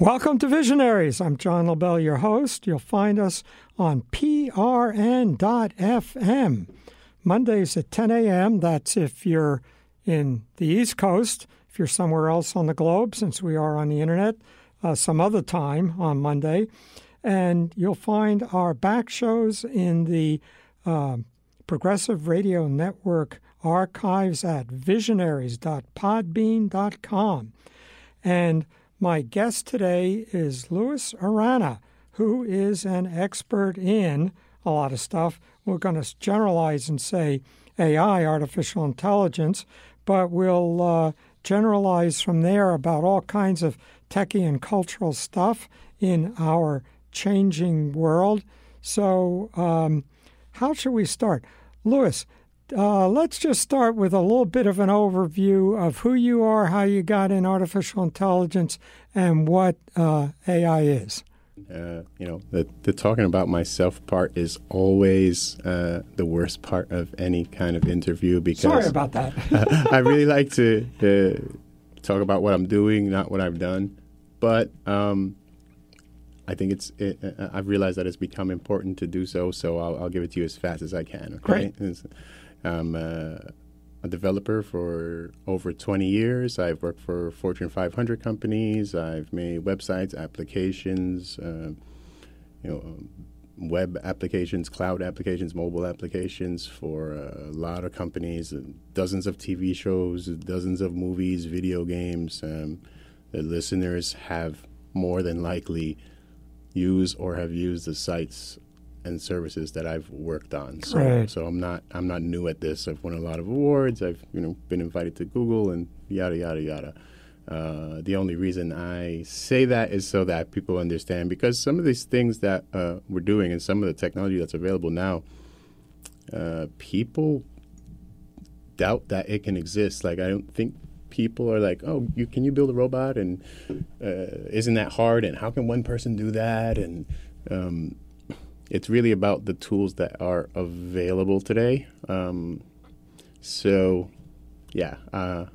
Welcome to Visionaries. I'm John LaBelle, your host. You'll find us on prn.fm Mondays at 10 a.m. That's if you're in the East Coast. If you're somewhere else on the globe, since we are on the internet, uh, some other time on Monday. And you'll find our back shows in the uh, Progressive Radio Network archives at visionaries.podbean.com. And my guest today is Luis Arana, who is an expert in a lot of stuff. We're going to generalize and say AI, artificial intelligence, but we'll uh, generalize from there about all kinds of techie and cultural stuff in our changing world. So, um, how should we start? Luis, uh, let's just start with a little bit of an overview of who you are, how you got in artificial intelligence, and what uh, AI is. Uh, you know, the, the talking about myself part is always uh, the worst part of any kind of interview because. Sorry about that. I really like to uh, talk about what I'm doing, not what I've done. But um, I think it's. It, uh, I've realized that it's become important to do so, so I'll, I'll give it to you as fast as I can. Okay. Great. I'm uh, a developer for over 20 years. I've worked for Fortune 500 companies. I've made websites, applications, uh, you know, web applications, cloud applications, mobile applications for a lot of companies. Dozens of TV shows, dozens of movies, video games. Um, the listeners have more than likely used or have used the sites and services that I've worked on. So, Right. so I'm not I'm not new at this. I've won a lot of awards. I've you know been invited to Google and yada yada yada. Uh, the only reason I say that is so that people understand because some of these things that uh, we're doing and some of the technology that's available now, uh, people doubt that it can exist. Like I don't think people are like, oh, you can you build a robot and uh, isn't that hard? And how can one person do that? And um, it's really about the tools that are available today. Um, so, yeah, uh,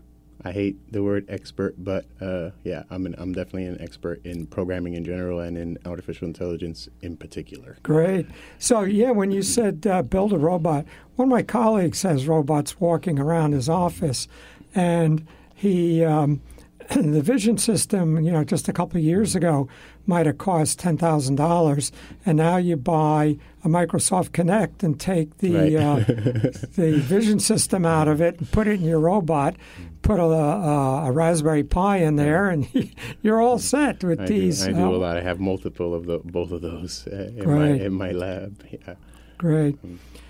I hate the word expert, but uh, yeah, I'm an, I'm definitely an expert in programming in general and in artificial intelligence in particular. Great. So, yeah, when you said uh, build a robot, one of my colleagues has robots walking around his office, and he, um, the vision system, you know, just a couple of years ago might have cost ten thousand dollars, and now you buy a Microsoft Kinect and take the Right. uh, the vision system out of it and put it in your robot. Put a, a, a Raspberry Pi in there, and you're all set with I these. do, I do uh, a lot. I have multiple of the, both of those uh, in, my, in my lab. Yeah. Great.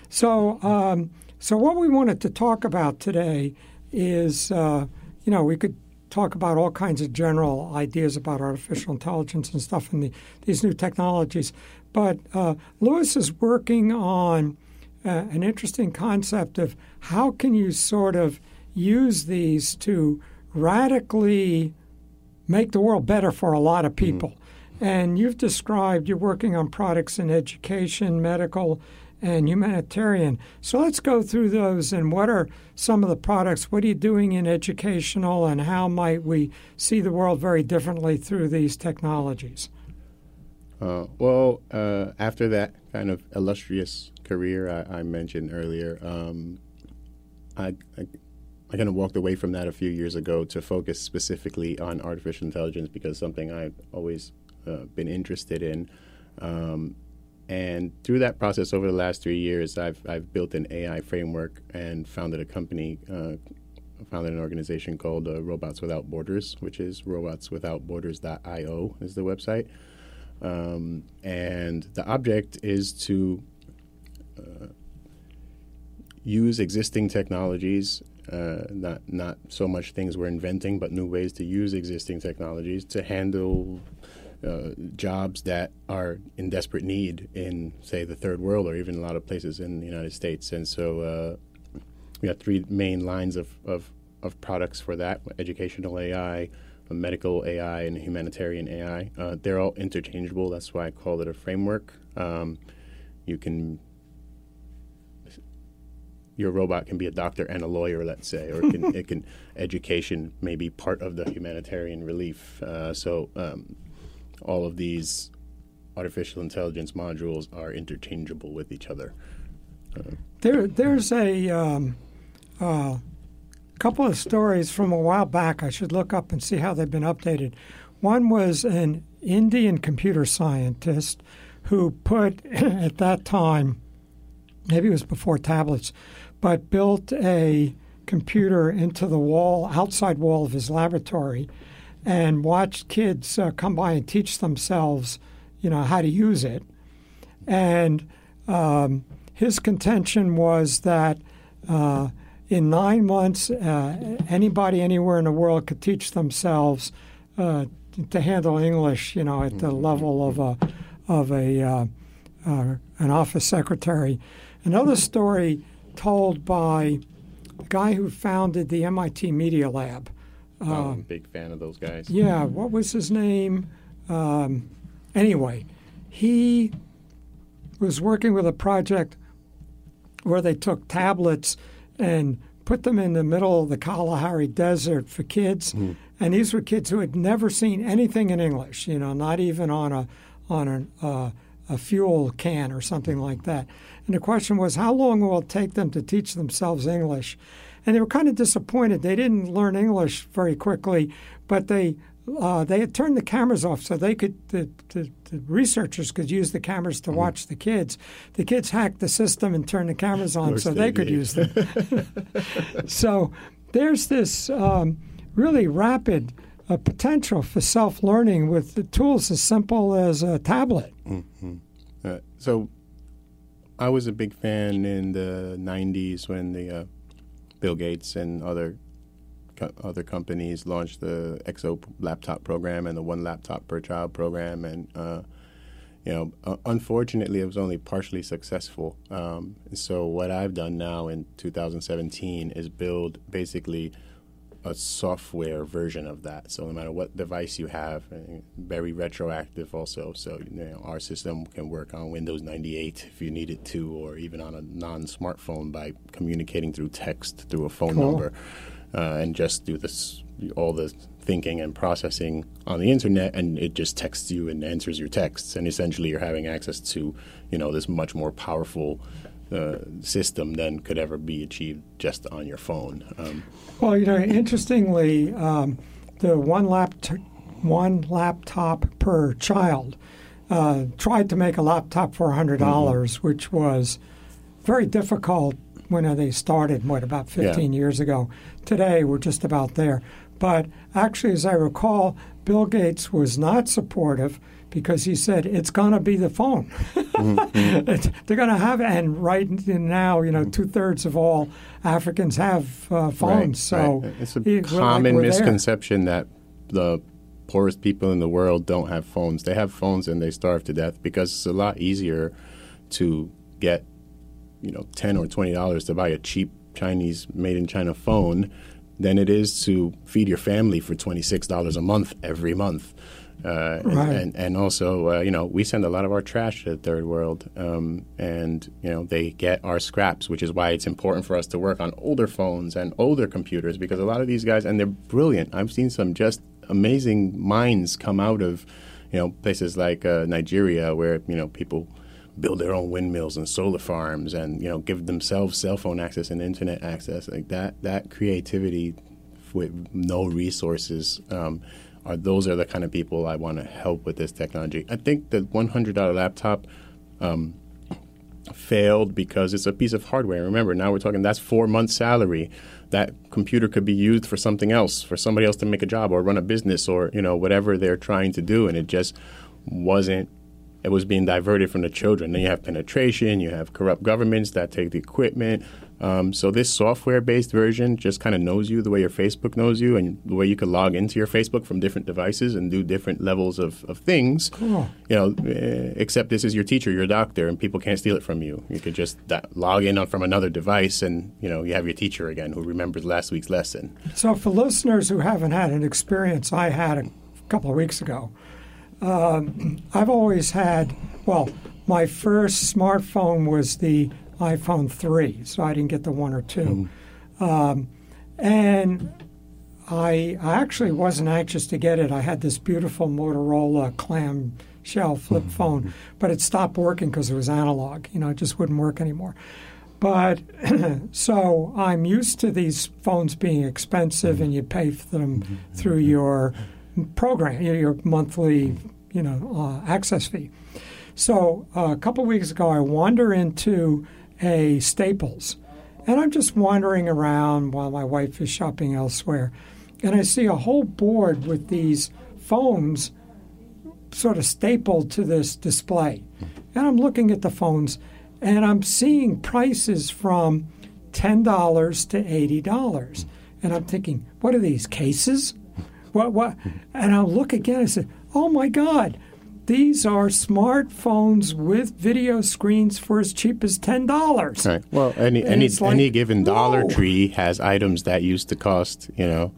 So, um, so what we wanted to talk about today is, uh, you know, we could talk about all kinds of general ideas about artificial intelligence and stuff and the, these new technologies. But uh, Luis is working on uh, an interesting concept of how can you sort of use these to radically make the world better for a lot of people. And you've described you're working on products in education, medical, and humanitarian. So let's go through those and what are some of the products? What are you doing in educational, and how might we see the world very differently through these technologies? Uh, well, uh, after that kind of illustrious career I, I mentioned earlier, um, I, I, I kind of walked away from that a few years ago to focus specifically on artificial intelligence because something I've always uh, been interested in. Um, and through that process over the last three years, I've, I've built an AI framework and founded a company, uh, founded an organization called uh, Robots Without Borders, which is robotswithoutborders.io is the website. Um, and the object is to uh, use existing technologies, uh, not not so much things we're inventing, but new ways to use existing technologies to handle uh, jobs that are in desperate need in, say, the third world or even a lot of places in the United States. And so uh, we have three main lines of, of, of products for that educational AI, medical AI, and humanitarian AI. Uh, they're all interchangeable. That's why I call it a framework. Um, you can your robot can be a doctor and a lawyer, let's say, or it can, it can education may be part of the humanitarian relief. Uh, so um, all of these artificial intelligence modules are interchangeable with each other. Uh, there, there's a um, uh, couple of stories from a while back. I should look up and see how they've been updated. One was an Indian computer scientist who put at that time, maybe it was before tablets, but built a computer into the wall, outside wall of his laboratory, and watched kids uh, come by and teach themselves, you know, how to use it. And um, his contention was that uh, in nine months, uh, anybody anywhere in the world could teach themselves uh, to handle English, you know, at the level of a of a uh, uh, an office secretary. Another story told by the guy who founded the MIT Media Lab. Oh, I'm a big fan of those guys. Yeah, what was his name? Um, anyway, he was working with a project where they took tablets and put them in the middle of the Kalahari Desert for kids. Mm. And these were kids who had never seen anything in English, you know, not even on a on a, uh, a fuel can or something like that. And the question was, how long will it take them to teach themselves English? And they were kind of disappointed. They didn't learn English very quickly, but they uh, they had turned the cameras off so they could the, the, the researchers could use the cameras to mm-hmm. watch the kids. The kids hacked the system and turned the cameras on so they, they could use them. so there's this um, really rapid uh, potential for self learning with the tools as simple as a tablet. Mm-hmm. Uh, so I was a big fan in the 90s when the uh, Bill Gates and other co- other companies launched the XO laptop program and the one laptop per child program, and uh, you know, uh, unfortunately, it was only partially successful. Um, so what I've done now in 2017 is build basically a software version of that. So no matter what device you have, uh, very retroactive also. So you know, our system can work on Windows 98 if you need it to, or even on a non-smartphone by communicating through text through a phone cool. number, uh, and just do this all the thinking and processing on the internet, and it just texts you and answers your texts, and essentially you're having access to you know this much more powerful uh, system than could ever be achieved just on your phone. Um, well, you know, interestingly, um, the one laptop one laptop per child uh, tried to make a laptop for hundred dollars, mm-hmm. which was very difficult when they started. What about fifteen yeah. years ago? Today, we're just about there. But actually, as I recall, Bill Gates was not supportive because he said it's going to be the phone. mm-hmm. They're going to have, and right now, you know, two thirds of all Africans have uh, phones. Right, so right. it's a he, common like misconception there. that the poorest people in the world don't have phones. They have phones and they starve to death because it's a lot easier to get, you know, ten or twenty dollars to buy a cheap Chinese made in China phone than it is to feed your family for twenty six dollars a month every month. Uh, right. and, and also, uh, you know, we send a lot of our trash to the third world, um, and you know they get our scraps, which is why it's important for us to work on older phones and older computers because a lot of these guys, and they're brilliant. I've seen some just amazing minds come out of, you know, places like uh, Nigeria where you know people build their own windmills and solar farms, and you know give themselves cell phone access and internet access like that. That creativity with no resources. Um, are those are the kind of people I want to help with this technology. I think the $100 laptop um, failed because it's a piece of hardware. Remember, now we're talking that's four months' salary. That computer could be used for something else, for somebody else to make a job or run a business or you know whatever they're trying to do, and it just wasn't. It was being diverted from the children. Then you have penetration. You have corrupt governments that take the equipment. Um, so this software-based version just kind of knows you the way your Facebook knows you, and the way you can log into your Facebook from different devices and do different levels of, of things. Cool. You know, uh, except this is your teacher, your doctor, and people can't steal it from you. You could just log in on, from another device, and you know you have your teacher again who remembers last week's lesson. So, for listeners who haven't had an experience I had a couple of weeks ago, um, I've always had, well, my first smartphone was the iPhone 3, so I didn't get the 1 or 2. Um, and I, I actually wasn't anxious to get it. I had this beautiful Motorola clamshell flip phone, but it stopped working because it was analog. You know, it just wouldn't work anymore. But so I'm used to these phones being expensive, and you pay for them through your program, your your monthly, you know, uh, access fee. So uh, a couple weeks ago, I wander into a Staples, and I'm just wandering around while my wife is shopping elsewhere, and I see a whole board with these phones sort of stapled to this display, and I'm looking at the phones, and I'm seeing prices from ten dollars to eighty dollars, and I'm thinking, what are these cases? What what? And I'll look again. I said, oh my God. These are smartphones with video screens for as cheap as ten dollars. Right. Well, any And any like, any given Dollar whoa. Tree has items that used to cost you know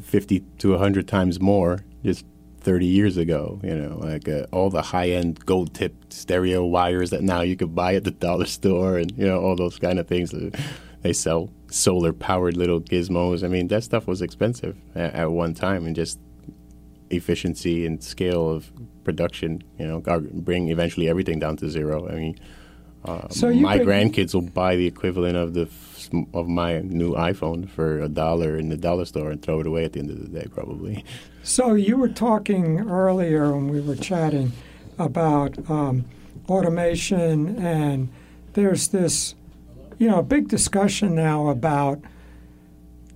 fifty to hundred times more just thirty years ago. You know, like uh, all the high end gold tipped stereo wires that now you could buy at the dollar store, and you know all those kind of things. that They sell solar powered little gizmos. I mean, that stuff was expensive at, at one time, and just efficiency and scale of production, you know, bring eventually everything down to zero. I mean, uh, So my grandkids will buy the equivalent of the f- of my new iPhone for a dollar in the dollar store and throw it away at the end of the day, probably. So you were talking earlier when we were chatting about um, automation, and there's this, you know, big discussion now about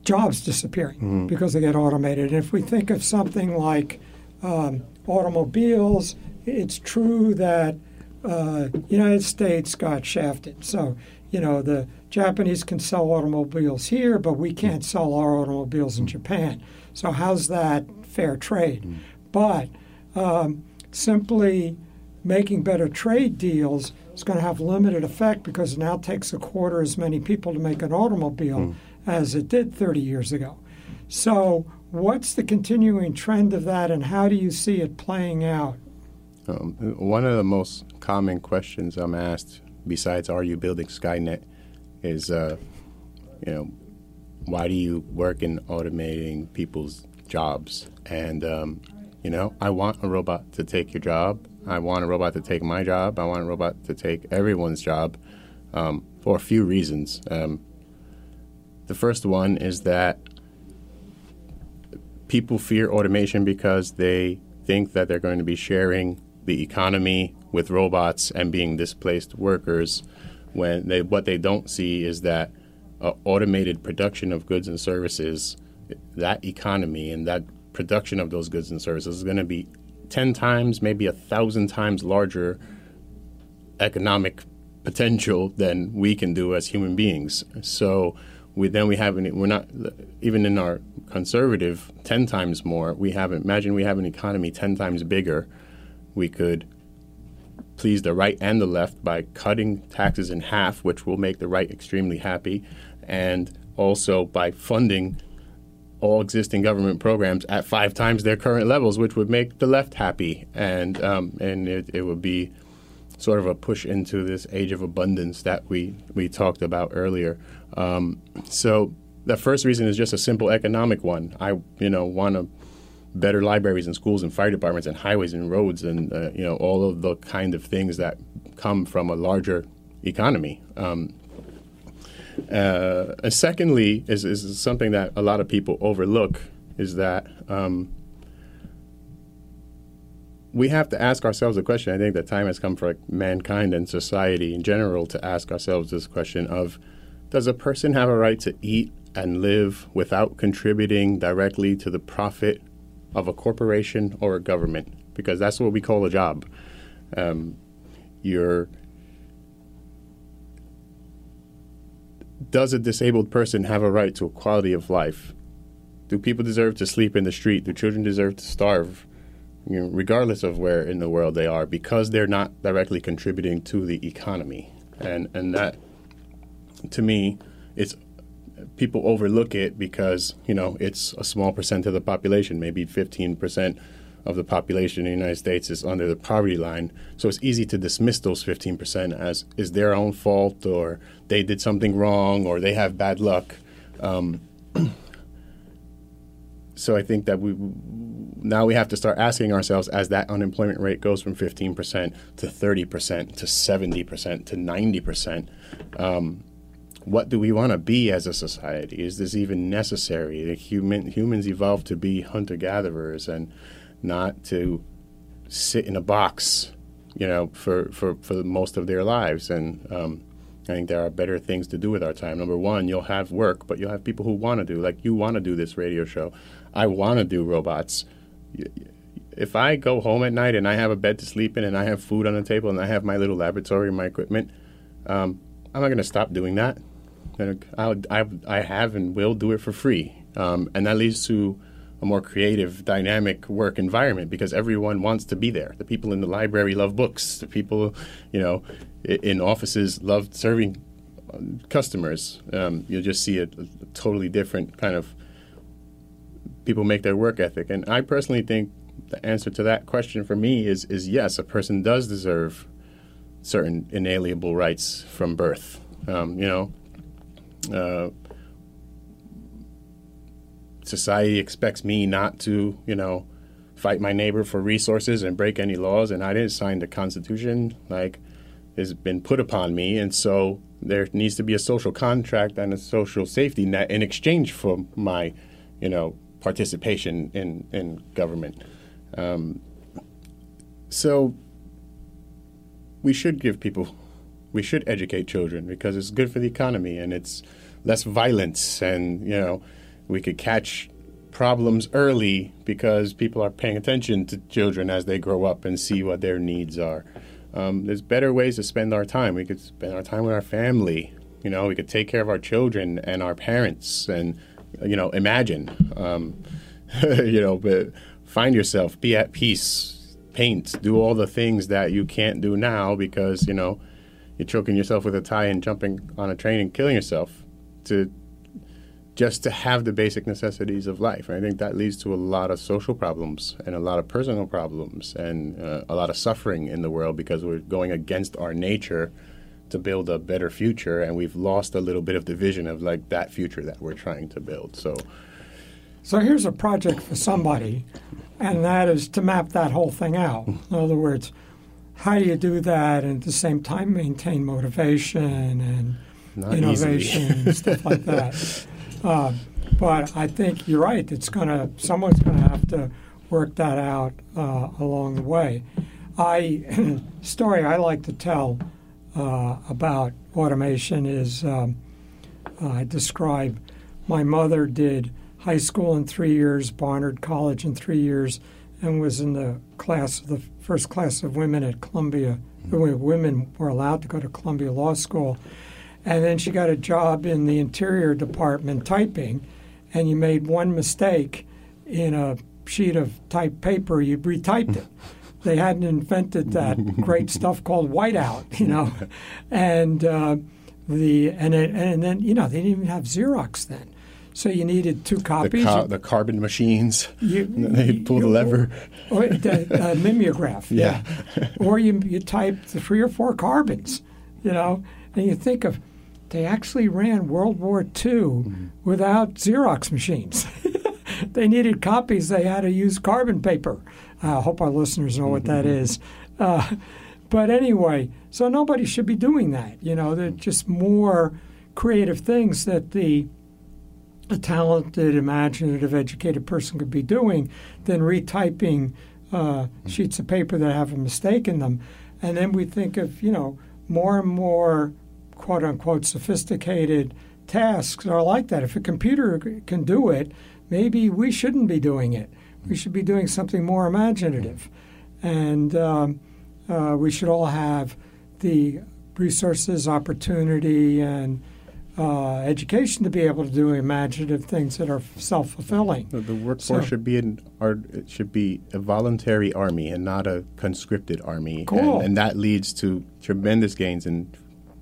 jobs disappearing because they get automated. And if we think of something like um, automobiles, it's true that uh, United States got shafted. So you know the Japanese can sell automobiles here, but we can't sell our automobiles in Japan. So how's that fair trade? But um, simply making better trade deals is going to have limited effect because it now takes a quarter as many people to make an automobile as it did 30 years ago. So, what's the continuing trend of that, and how do you see it playing out? Um, one of the most common questions I'm asked, besides "Are you building Skynet?" is, uh, you know, why do you work in automating people's jobs? And um, you know, I want a robot to take your job. I want a robot to take my job. I want a robot to take everyone's job um, for a few reasons. Um, the first one is that people fear automation because they think that they're going to be sharing the economy with robots and being displaced workers when they what they don't see is that uh, automated production of goods and services that economy and that production of those goods and services is going to be 10 times maybe a thousand times larger economic potential than we can do as human beings. So we then we have an, we're not even in our conservative ten times more. We have imagine we have an economy ten times bigger. We could please the right and the left by cutting taxes in half, which will make the right extremely happy, and also by funding all existing government programs at five times their current levels, which would make the left happy, and um, and it, it would be sort of a push into this age of abundance that we we talked about earlier. Um, so the first reason is just a simple economic one. I you know want to better libraries and schools and fire departments and highways and roads and uh, you know all of the kind of things that come from a larger economy. Um, uh, secondly, is, is something that a lot of people overlook is that um, we have to ask ourselves a question. I think the time has come for mankind and society in general to ask ourselves this question of does a person have a right to eat and live without contributing directly to the profit of a corporation or a government? Because that's what we call a job. Um, you're does a disabled person have a right to a quality of life? Do people deserve to sleep in the street? Do children deserve to starve? You know, regardless of where in the world they are, because they're not directly contributing to the economy, and and that, to me, it's people overlook it because you know it's a small percent of the population, maybe fifteen percent of the population in the United States is under the poverty line. So it's easy to dismiss those 15% as is their own fault or they did something wrong or they have bad luck. Um, so I think that we now we have to start asking ourselves as that unemployment rate goes from 15% to 30% to 70% to 90%. Um, what do we want to be as a society? Is this even necessary? The human humans evolved to be hunter gatherers and not to sit in a box, you know, for, for, for most of their lives. And um, I think there are better things to do with our time. Number one, you'll have work, but you'll have people who want to do, like you want to do this radio show. I want to do robots. If I go home at night and I have a bed to sleep in and I have food on the table and I have my little laboratory and my equipment, um, I'm not going to stop doing that. I, I, I have and will do it for free. Um, and that leads to a more creative, dynamic work environment because everyone wants to be there. The people in the library love books. The people, you know, in offices love serving uh, customers. Um, you'll just see a, a, totally different kind of people make their work ethic. And I personally think the answer to that question for me is is yes, a person does deserve certain inalienable rights from birth. Um, you know. Uh, society expects me not to, you know, fight my neighbor for resources and break any laws, and I didn't sign the Constitution. Like, has been put upon me, and so there needs to be a social contract and a social safety net in exchange for my, you know, participation in in government. Um, so we should give people, we should educate children because it's good for the economy and it's less violence and you know we could catch problems early because people are paying attention to children as they grow up and see what their needs are. Um, there's better ways to spend our time. We could spend our time with our family. You know, we could take care of our children and our parents, and you know, imagine. Um, you know, but find yourself, be at peace, paint, do all the things that you can't do now because you know you're choking yourself with a tie and jumping on a train and killing yourself to just to have the basic necessities of life. And I think that leads to a lot of social problems and a lot of personal problems and uh, a lot of suffering in the world because we're going against our nature to build a better future and we've lost a little bit of the vision of like that future that we're trying to build. So So here's a project for somebody and that is to map that whole thing out. In other words, how do you do that and at the same time maintain motivation and Not innovation and stuff like that? Uh, but I think you're right. It's gonna someone's gonna have to work that out uh, along the way. I story I like to tell uh, about automation is um, I describe my mother did high school in three years, Barnard College in three years, and was in the class the first class of women at Columbia. Women were allowed to go to Columbia Law School. And then she got a job in the interior department typing and you made one mistake in a sheet of typed paper you retyped it they hadn't invented that great stuff called whiteout you know and uh, the and it, and then you know they didn't even have xerox then so you needed two the, copies ca- the carbon machines, you, they pull the lever. or the uh, mimeograph, Yeah. or you you type the three or four carbons, you know, and you think of they actually ran World War II Mm-hmm. without Xerox machines. they needed copies. They had to use carbon paper. I hope our listeners know what that Mm-hmm. Uh, but anyway, so nobody should be doing that. You know, they're just more creative things that the a talented, imaginative, educated person could be doing than retyping uh, sheets of paper that have a mistake in them. And then we think of, you know, more and more quote unquote sophisticated tasks are like that. If a computer can do it, maybe we shouldn't be doing it. We should be doing something more imaginative. And um, uh, we should all have the resources, opportunity, and uh, education to be able to do imaginative things that are self-fulfilling. The, the workforce So- should be an it should be a voluntary army and not a conscripted army. Cool. And, and that leads to tremendous gains in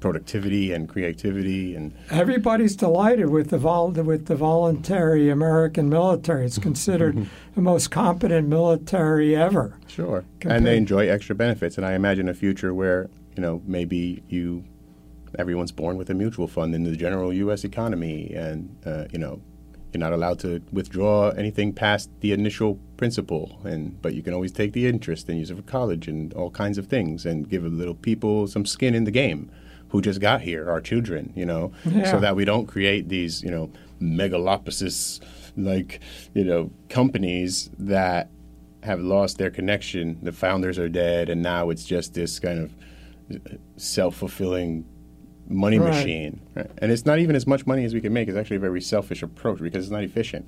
productivity and creativity and Everybody's delighted with the vol- with the voluntary American military. It's considered the most competent military ever. Sure. Compared- And they enjoy extra benefits. And I imagine a future where, you know, maybe you, everyone's born with a mutual fund in the general U.S. economy. And, uh, you know, you're not allowed to withdraw anything past the initial principal. And, but you can always take the interest and use it for college and all kinds of things and give a little people some skin in the game who just got here, our children, you know, Yeah. so that we don't create these, you know, megalopolis like, you know, companies that have lost their connection. The founders are dead, and now it's just this kind of self fulfilling money Right. machine. Right? And it's not even as much money as we can make. It's actually a very selfish approach because it's not efficient.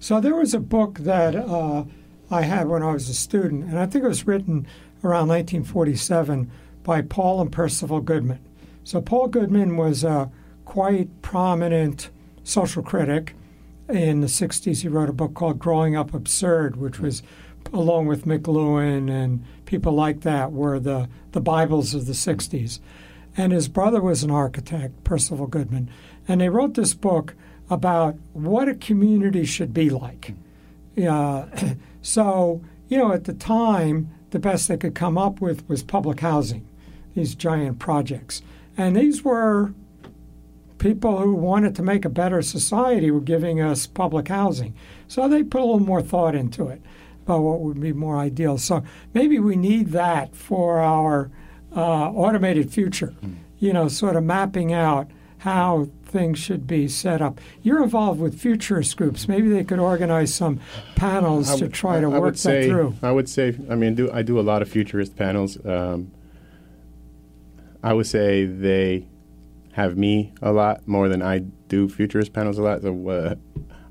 So there was a book that uh, I had when I was a student, and I think it was written around 1947 by Paul and Percival Goodman. So Paul Goodman was a quite prominent social critic. In the 60s, he wrote a book called Growing Up Absurd, which was, along with McLuhan and people like that, were the, the Bibles of the 60s. And his brother was an architect, Percival Goodman. And they wrote this book about what a community should be like. Uh, so, you know, at the time, the best they could come up with was public housing, these giant projects. And these were people who wanted to make a better society were giving us public housing. So they put a little more thought into it about what would be more ideal. So maybe we need that for our uh, automated future, you know, sort of mapping out how things should be set up. You're involved with futurist groups. Maybe they could organize some panels to try to I- work would that through. I would say, I mean, do I do a lot of futurist panels? Um, I would say they have me a lot more than I do futurist panels a lot. So, uh,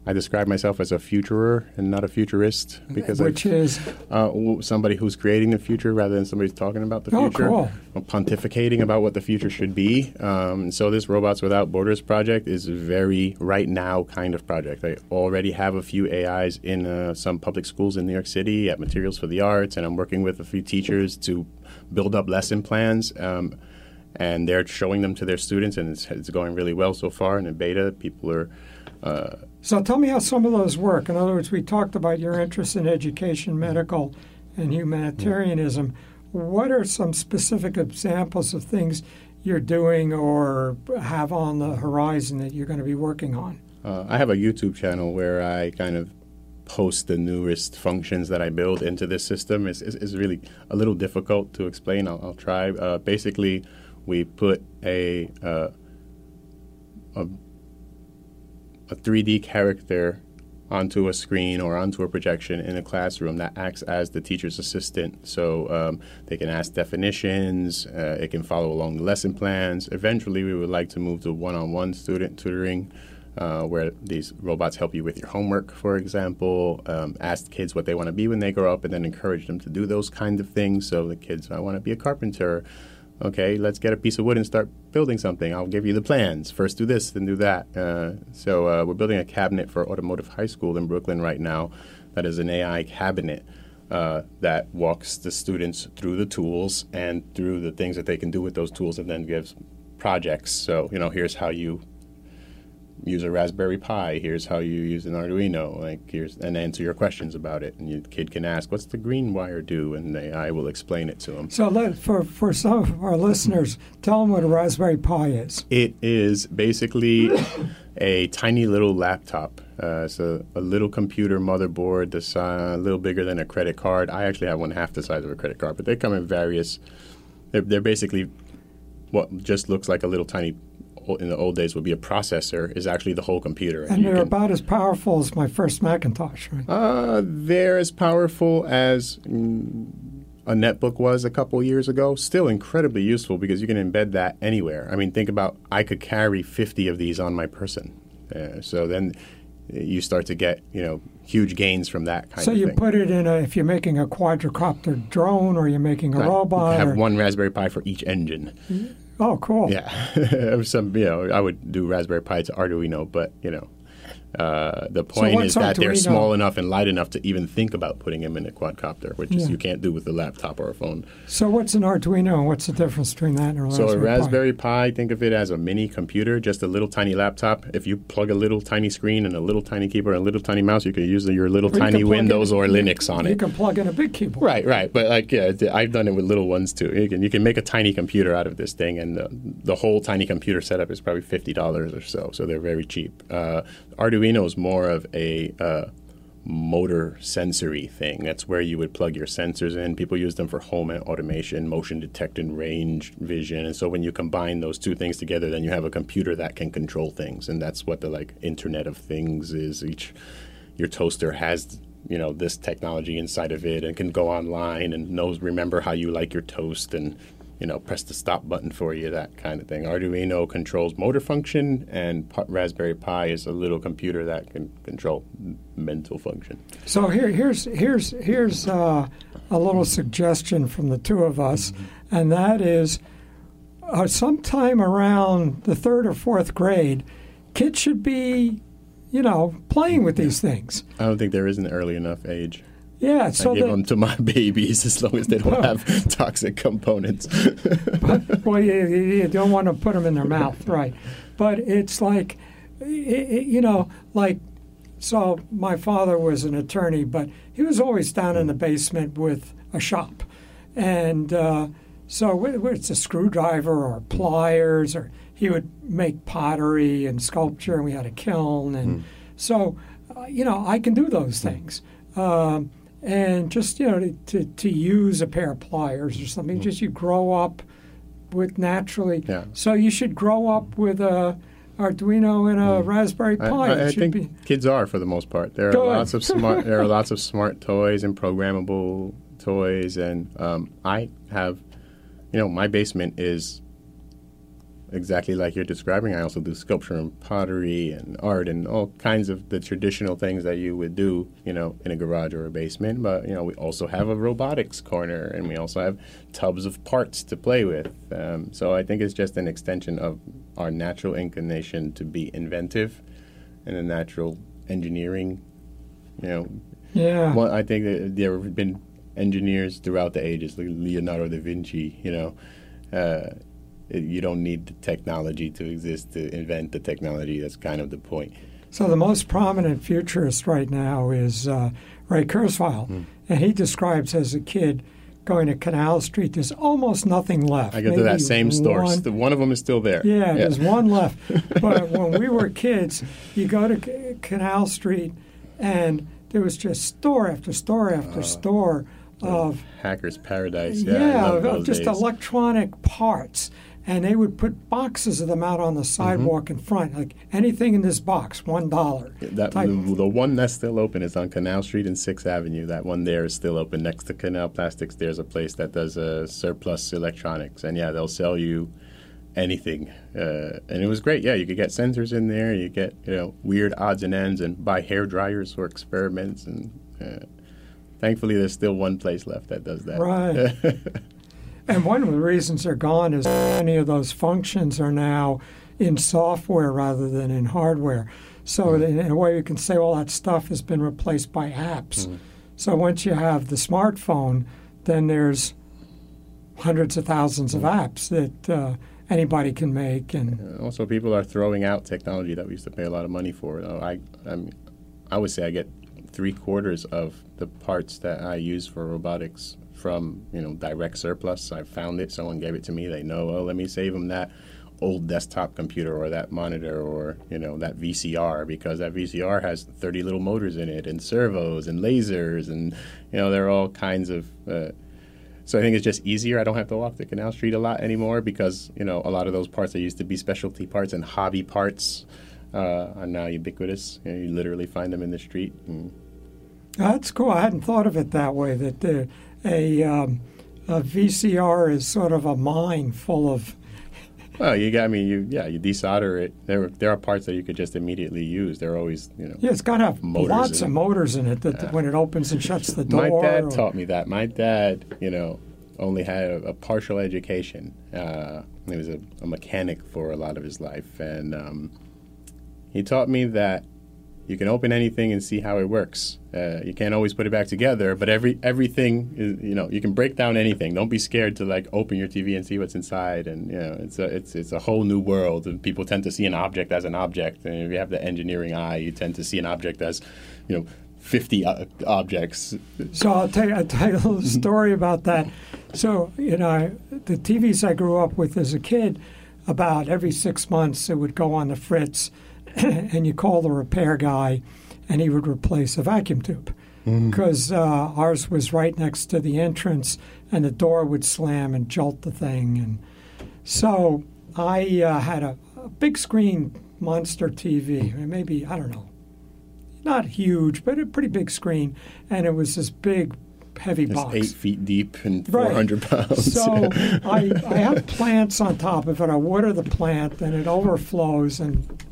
I describe myself as a futurer and not a futurist because I Which is, uh, somebody who's creating the future rather than somebody who's talking about the Oh, future. cool. Pontificating about what the future should be. Um, so this Robots Without Borders project is a very right now kind of project. I already have a few AIs in uh, some public schools in New York City at Materials for the Arts, and I'm working with a few teachers to build up lesson plans. Um, and they're showing them to their students, and it's, it's going really well so far. And in beta, people are uh, so tell me how some of those work. In other words, we talked about your interest in education, medical, and humanitarianism. What are some specific examples of things you're doing or have on the horizon that you're going to be working on? Uh, I have a YouTube channel where I kind of post the newest functions that I build into this system. It's, it's, it's really a little difficult to explain. I'll, I'll try. Uh, basically, we put a, uh, a a 3D character onto a screen or onto a projection in a classroom that acts as the teacher's assistant. So um, they can ask definitions, uh, it can follow along the lesson plans. Eventually, we would like to move to one on one student tutoring. Uh, where these robots help you with your homework, for example, um, ask kids what they want to be when they grow up, and then encourage them to do those kind of things. So the kids, I want to be a carpenter. Okay, let's get a piece of wood and start building something. I'll give you the plans. First, do this, then do that. Uh, so uh, we're building a cabinet for Automotive High School in Brooklyn right now. That is an AI cabinet uh, that walks the students through the tools and through the things that they can do with those tools, and then gives projects. So you know, here's how you use a Raspberry Pi. Here's how you use an Arduino. Like here's and answer your questions about it. And your kid can ask, "What's the green wire do?" And the AI will explain it to them. So let, for, for some of our listeners, tell them what a Raspberry Pi is. It is basically a tiny little laptop. Uh, it's a, a little computer motherboard that's uh, a little bigger than a credit card. I actually have one half the size of a credit card, but they come in various. They're, they're basically what just looks like a little tiny. In the old days, would be a processor. Is actually the whole computer, And you they're can- about as powerful as my first Macintosh, right? Uh, they're as powerful as mm, a netbook was a couple years ago. Still incredibly useful because you can embed that anywhere. I mean, think about I could carry 50 of these on my person. Uh, so then you start to get, you know, huge gains from that kind So of thing. So you put it in a, if you're making a quadricopter drone or you're making a Right. You robot. have or- one Raspberry Pi for each engine. Oh, cool. Yeah, some you know I would do Raspberry Pi to Arduino, but you know. Uh, the point what's is that they're small enough and light enough to even think about putting them in a quadcopter, which is you can't do with a laptop or a phone. So what's an Arduino what's the difference between that and a Raspberry Pi? So a Raspberry Pi, think of it as a mini computer, just a little tiny laptop. If you plug a little tiny screen and a little tiny keyboard and a little tiny mouse, you can use your little Or tiny Windows in- or Linux on You it. can plug in a big keyboard. Right, right. But like, yeah, I've done it with little ones too. You can you can make a tiny computer out of this thing, and the, the whole tiny computer setup is probably fifty dollars or so. So they're very cheap. Uh, Arduino is more of a uh, motor sensory thing. That's where you would plug your sensors in. People use them for home automation, motion detection, range vision, and so when you combine those two things together, then you have a computer that can control things, and that's what the like Internet of Things is. Each your toaster has you know this technology inside of it and can go online and knows remember how you like your toast and you know press the stop button for you that kind of thing. Arduino controls motor function and Pi- raspberry pi is a little computer that can control mental function. So here, here's here's here's uh, a little suggestion from the two of us, and that is, uh, sometime around the third or fourth grade, kids should be, you know, playing with these things. i don't think there is an early enough age Yeah, i so give that them to my babies as long as they don't have toxic components well, you, you don't want to put them in their mouth, right? But it's like, i- i- you know, like, so my father was an attorney, but he was always down in the basement with a shop, and uh, so wh- wh- it's a screwdriver or pliers, or he would make pottery and sculpture, and we had a kiln, and so, uh, you know, I can do those things. Um, and just you know to, to, use a pair of pliers or something just you grow up with naturally Yeah. so you should grow up with a arduino and a raspberry pi I- It I think be kids are for the most part. There are Good. lots of smart. there are lots of smart toys and programmable toys, and um, I have, you know, my basement is exactly like you're describing. I also do sculpture and pottery and art and all kinds of the traditional things that you would do, you know, in a garage or a basement. But you know, we also have a robotics corner, and we also have tubs of parts to play with. Um, so I think it's just an extension of our natural inclination to be inventive and a natural engineering. You know, yeah well, I think that there have been engineers throughout the ages, like Leonardo da Vinci. You know, uh, you don't need the technology to exist to invent the technology. That's kind of the point. so the most prominent futurist right now is uh, ray kurzweil Hmm. and he describes as a kid going to canal street there's almost nothing left I go to that same store. one- St- One of them is still there. Yeah, there's one left. But when we were kids, you go to Canal Street, and there was just store after store after store of Hacker's Paradise. Yeah, yeah, love of just days. electronic parts. And they would put boxes of them out on the Mm-hmm. sidewalk in front, like anything in this box, one dollar. That the, the one that's still open is on Canal Street and Sixth Avenue. That one there is still open. Next to Canal Plastics, there's a place that does uh, surplus electronics, and yeah, they'll sell you anything. Uh, and it was great. Yeah, you could get sensors in there. You get you know weird odds and ends, and buy hair dryers for experiments. And uh, thankfully, there's still one place left that does that. Right. And one of the reasons they're gone is many of those functions are now in software rather than in hardware. So mm-hmm. in a way, you can say all that stuff has been replaced by apps. Mm-hmm. So once you have the smartphone, then there's hundreds of thousands of mm-hmm. apps that uh, anybody can make. And Also, people are throwing out technology that we used to pay a lot of money for. I, I, mean, I would say I get three quarters of the parts that I use for robotics from you know direct surplus. I found it, someone gave it to me. They know, oh, let me save them that old desktop computer or that monitor or you know that VCR because that VCR has 30 little motors in it and servos and lasers and you know there are all kinds of. Uh, so I think it's just easier. I don't have to walk the Canal Street a lot anymore because you know a lot of those parts that used to be specialty parts and hobby parts uh, are now ubiquitous. You, know, you literally find them in the street. And that's cool. I hadn't thought of it that way. That the, a, um, a VCR is sort of a mine full of well, you got. I mean, you yeah, you desolder it. There there are parts that you could just immediately use. They're always you know. Yeah, it's got to have lots of it. motors in it that when it opens and shuts the door. My dad or- taught me that. My dad, you know, only had a, a partial education. Uh, he was a, a, mechanic for a lot of his life, and um, he taught me that you can open anything and see how it works. Uh, you can't always put it back together, but every everything is you know you can break down anything. Don't be scared to like open your TV and see what's inside. And you know it's a it's it's a whole new world. And people tend to see an object as an object. And if you have the engineering eye, you tend to see an object as you know 50 uh, objects. So I'll tell you, I'll tell you a little story about that. So, you know, the TVs I grew up with as a kid, about every six months it would go on the fritz, and you call the repair guy, and he would replace a vacuum tube. Because mm. uh, ours was right next to the entrance, and the door would slam and jolt the thing. And so I uh, had a, a big screen monster TV, maybe, I don't know, not huge, but a pretty big screen, and it was this big, heavy it's box. eight feet deep and 400 pounds. So I, I have plants on top of it. I water the plant, and it overflows, and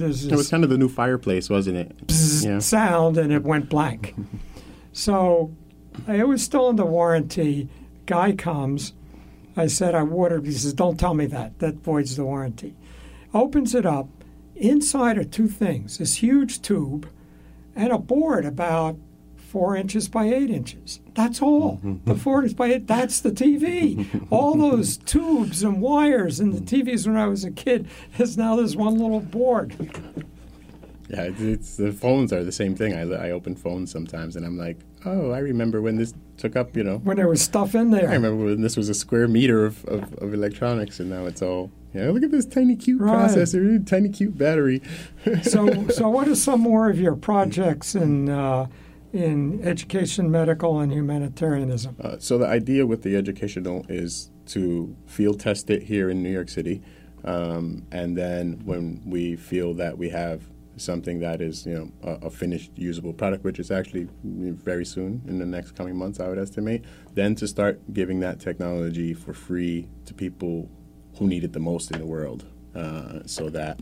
there's it was kind of the new fireplace, wasn't it? Yeah. Sound, and it went blank. so it was still under warranty. Guy comes. I said, I watered. He says, Don't tell me that. That voids the warranty. Opens it up. Inside are two things this huge tube and a board about four inches by eight inches. That's all. the four eight, that's the TV. all those tubes and wires and the TVs when I was a kid is now this one little board. Yeah, it's, it's, the phones are the same thing. I, I open phones sometimes and I'm like, oh, I remember when this took up, you know. When there was stuff in there. I remember when this was a square meter of, of, of electronics and now it's all yeah, look at this tiny cute right. processor, tiny cute battery. so, so what are some more of your projects and uh, in education, medical, and humanitarianism? Uh, so the idea with the educational is to field test it here in New York City, um, and then when we feel that we have something that is you know a, a, finished usable product, which is actually very soon in the next coming months, I would estimate, then to start giving that technology for free to people who need it the most in the world, uh, so that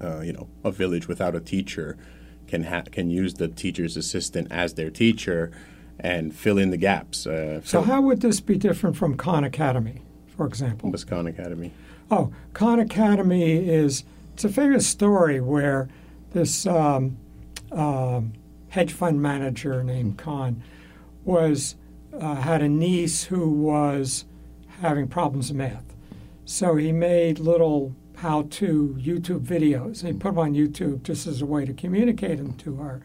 uh, you know a village without a teacher can ha- can use the teacher's assistant as their teacher and fill in the gaps. Uh, so, how would this be different from Khan Academy, for example? What's Khan Academy? Oh, Khan Academy is it's a famous story where this um, uh, hedge fund manager named Khan was uh, had a niece who was having problems with math, so he made little how-to YouTube videos. They put them on YouTube just as a way to communicate them to her,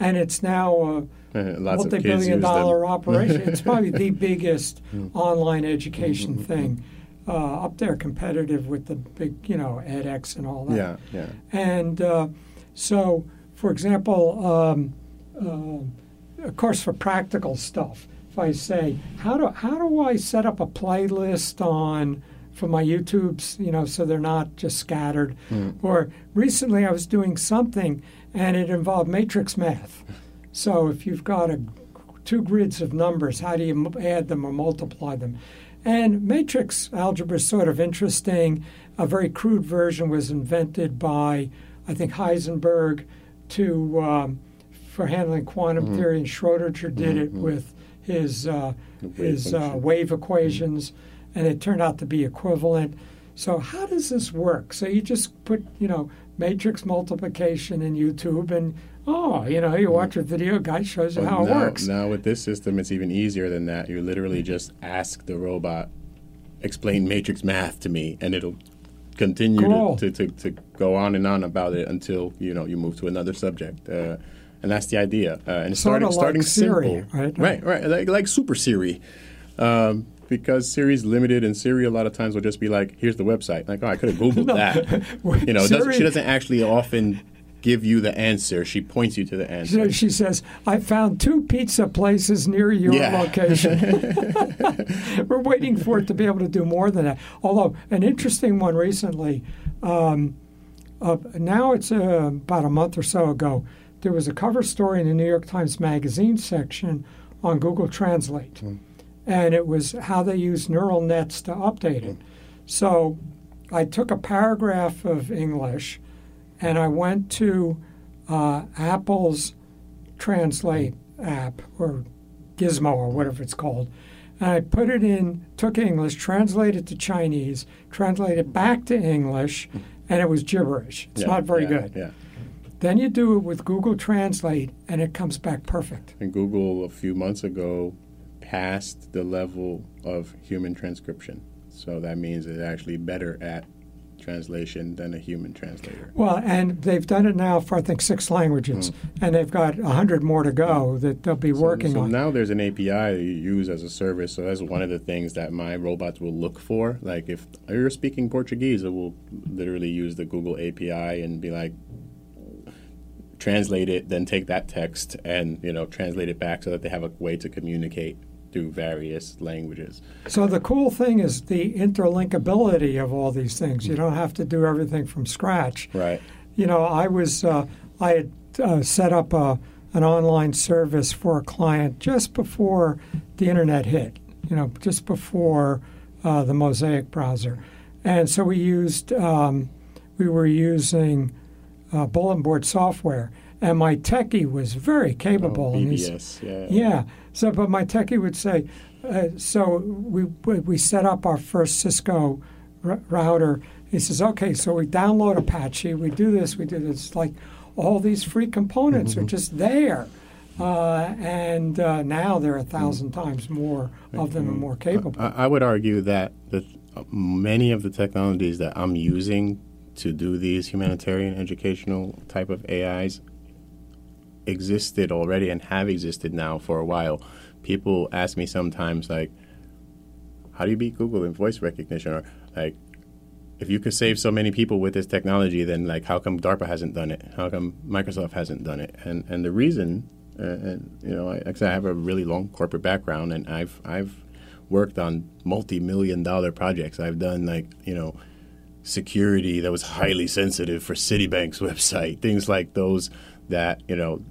and it's now a multi-billion-dollar operation. it's probably the biggest online education thing uh, up there, competitive with the big, you know, edX and all that. Yeah, yeah. And uh, so, for example, um, uh, of course, for practical stuff, if I say, how do how do I set up a playlist on for my YouTubes, you know, so they're not just scattered. Mm. Or recently I was doing something and it involved matrix math. So if you've got a, two grids of numbers, how do you add them or multiply them? And matrix algebra is sort of interesting. A very crude version was invented by, I think, Heisenberg to um, for handling quantum mm-hmm. theory, and Schrodinger did mm-hmm. it with his uh, his uh, wave equations. Mm-hmm and it turned out to be equivalent. So how does this work? So you just put, you know, matrix multiplication in YouTube and oh, you know, you watch a video, guy shows you how now, it works. Now with this system it's even easier than that. You literally just ask the robot explain matrix math to me and it'll continue cool. to, to, to, to, go on and on about it until, you know, you move to another subject. Uh, and that's the idea. Uh, and sort starting, like starting Siri, simple. Right, right, right. Like, like Super Siri. Um, because Siri's limited, and Siri a lot of times will just be like, "Here's the website." Like, oh, I could have googled no. that. you know, doesn't, she doesn't actually often give you the answer. She points you to the answer. She says, "I found two pizza places near your yeah. location." We're waiting for it to be able to do more than that. Although an interesting one recently, um, uh, now it's uh, about a month or so ago. There was a cover story in the New York Times Magazine section on Google Translate. Mm and it was how they use neural nets to update it. So I took a paragraph of English and I went to uh, Apple's Translate app or Gizmo or whatever it's called, and I put it in, took English, translated it to Chinese, translated back to English, and it was gibberish. It's Yeah, not very yeah, good. Yeah. Then you do it with Google Translate, and it comes back perfect. And Google a few months ago passed the level of human transcription. So that means it's actually better at translation than a human translator. Well, and they've done it now for I think six languages, hmm. and they've got a hundred more to go that they'll be working on so on. now there's an API that you use as a service. So that's one of the things that my robots will look for. Like if you're speaking Portuguese, it will literally use the Google API and be like, translate it, then take that text and you know translate it back so that they have a way to communicate through various languages. So the cool thing is the interlinkability of all these things. You don't have to do everything from scratch. Right. You know, I was uh, I had uh, set up a, an online service for a client just before the internet hit. You know, just before uh, the Mosaic browser, and so we used um, we were using uh, bulletin board software, and my techie was very capable. Oh, BBS. Yeah. yeah. So, but my techie would say, uh, so we we set up our first Cisco r- router. He says, okay, so we download Apache, we do this, we do this. Like all these free components are just there, uh, and uh, now there are a thousand times more of them and more capable. I, I would argue that the many of the technologies that I'm using to do these humanitarian educational type of AIs existed already and have existed now for a while. People ask me sometimes like, "How do you beat Google in voice recognition?" Or like, if you could save so many people with this technology, then like, how come DARPA hasn't done it? How come Microsoft hasn't done it? And and the reason, uh, and you know, I, like I have a really long corporate background, and I've I've worked on multi-million dollar projects. I've done like you know security that was highly sensitive for Citibank's website, things like those that you know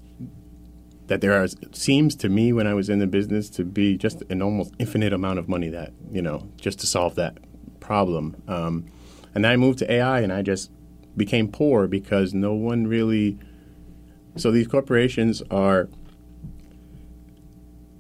that there are seems to me when I was in the business to be just an almost infinite amount of money that you know just to solve that problem. Um, and I moved to AI, and I just became poor because no one really. So these corporations are.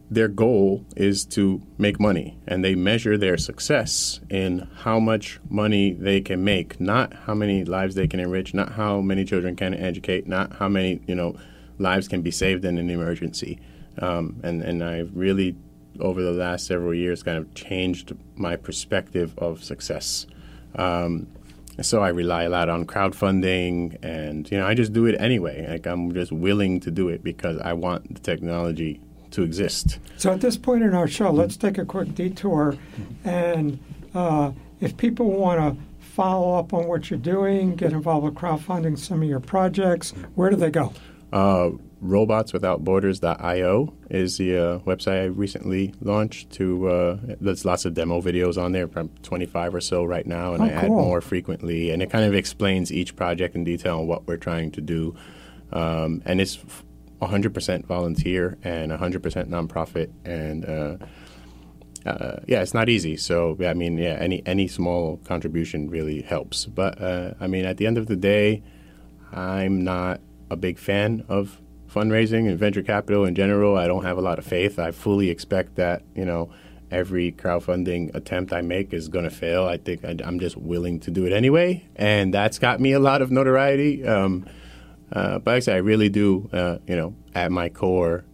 Their goal is to make money, and they measure their success in how much money they can make, not how many lives they can enrich, not how many children can educate, not how many you know lives can be saved in an emergency. Um, and and I've really over the last several years kind of changed my perspective of success. Um, so I rely a lot on crowdfunding, and you know I just do it anyway. Like I'm just willing to do it because I want the technology to exist. So at this point in our show, let's take a quick detour, and uh, if people want to follow up on what you're doing, get involved with crowdfunding some of your projects, where do they go? Uh, robotswithoutborders.io is the uh, website I recently launched. To uh, there's lots of demo videos on there, probably 25 or so right now, and Oh, I add more frequently. And it kind of explains each project in detail and what we're trying to do. Um, and it's 100% volunteer and 100% nonprofit, and uh, uh, yeah, it's not easy. So yeah, I mean, yeah, any any small contribution really helps. But uh, I mean, at the end of the day, I'm not a big fan of fundraising and venture capital in general. I don't have a lot of faith. I fully expect that you know every crowdfunding attempt I make is going to fail. I think I, I'm just willing to do it anyway, and that's got me a lot of notoriety. Um, uh, but like I say, I really do. Uh, you know, at my core,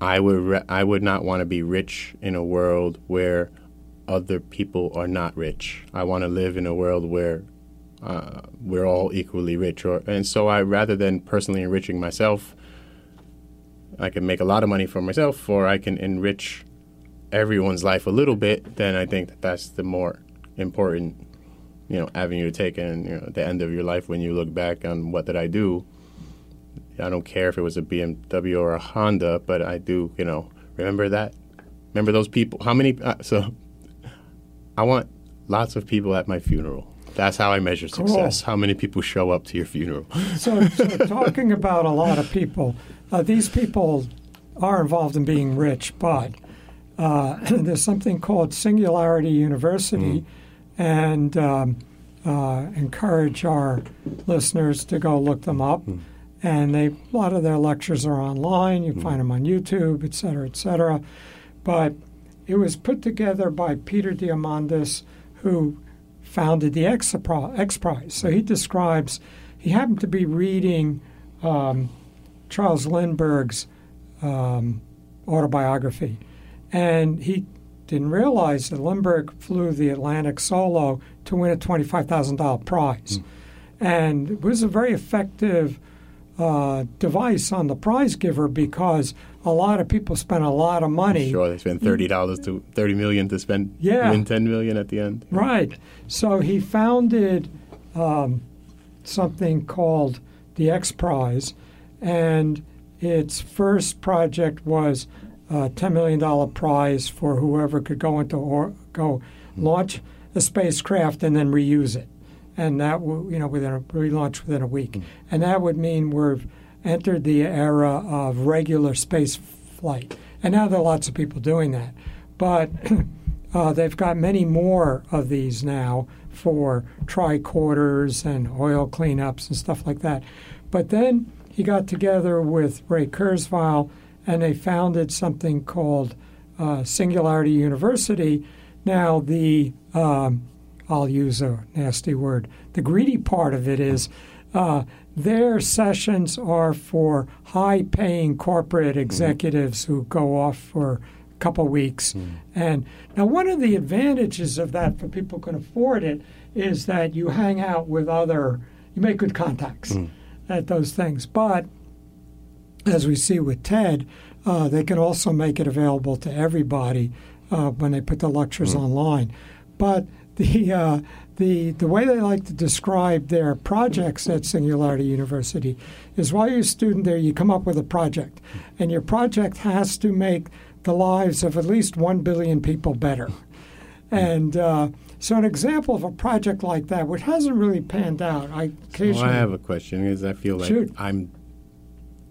I would re- I would not want to be rich in a world where other people are not rich. I want to live in a world where uh, we're all equally rich. Or and so I rather than personally enriching myself, I can make a lot of money for myself, or I can enrich everyone's life a little bit. Then I think that that's the more important, you know, avenue to take. And you know, at the end of your life, when you look back on what did I do, I don't care if it was a BMW or a Honda, but I do, you know, remember that. Remember those people. How many? Uh, so, I want lots of people at my funeral. That's how I measure success. How many people show up to your funeral? So, so talking about a lot of people, uh, these people are involved in being rich, but uh, there's something called Singularity University, and um, uh, encourage our listeners to go look them up. And they, a lot of their lectures are online. You can find them on YouTube, et cetera, et cetera. But it was put together by Peter Diamandis, who founded the X, X Prize. So he describes he happened to be reading um, Charles Lindbergh's um, autobiography, and he didn't realize that Lindbergh flew the Atlantic solo to win a twenty-five thousand dollar prize, mm. and it was a very effective uh, device on the prize giver because a lot of people spend a lot of money. Sure, they spend thirty dollars to thirty million to spend yeah. win ten million at the end. Right. So he founded um, something called the X Prize, and its first project was a $10 million prize for whoever could go into or go launch a spacecraft and then reuse it. And that will, you know, within a relaunch within a week. Mm. And that would mean we've entered the era of regular space flight. And now there are lots of people doing that. But uh, they've got many more of these now for tricorders and oil cleanups and stuff like that. But then he got together with Ray Kurzweil and they founded something called uh, Singularity University. Now, the um, I'll use a nasty word. The greedy part of it is uh, their sessions are for high paying corporate mm-hmm. executives mm-hmm. who go off for a couple weeks. Mm-hmm. And now, one of the advantages of that for people who can afford it is that you hang out with other, you make good contacts mm-hmm. at those things. But as we see with TED, uh, they can also make it available to everybody uh, when they put the lectures mm-hmm. online. But the uh, the the way they like to describe their projects at Singularity University is while you're a student there, you come up with a project, and your project has to make the lives of at least one billion people better. And uh, so, an example of a project like that, which hasn't really panned out, I occasionally. Well, I have a question because I feel like Shoot. I'm.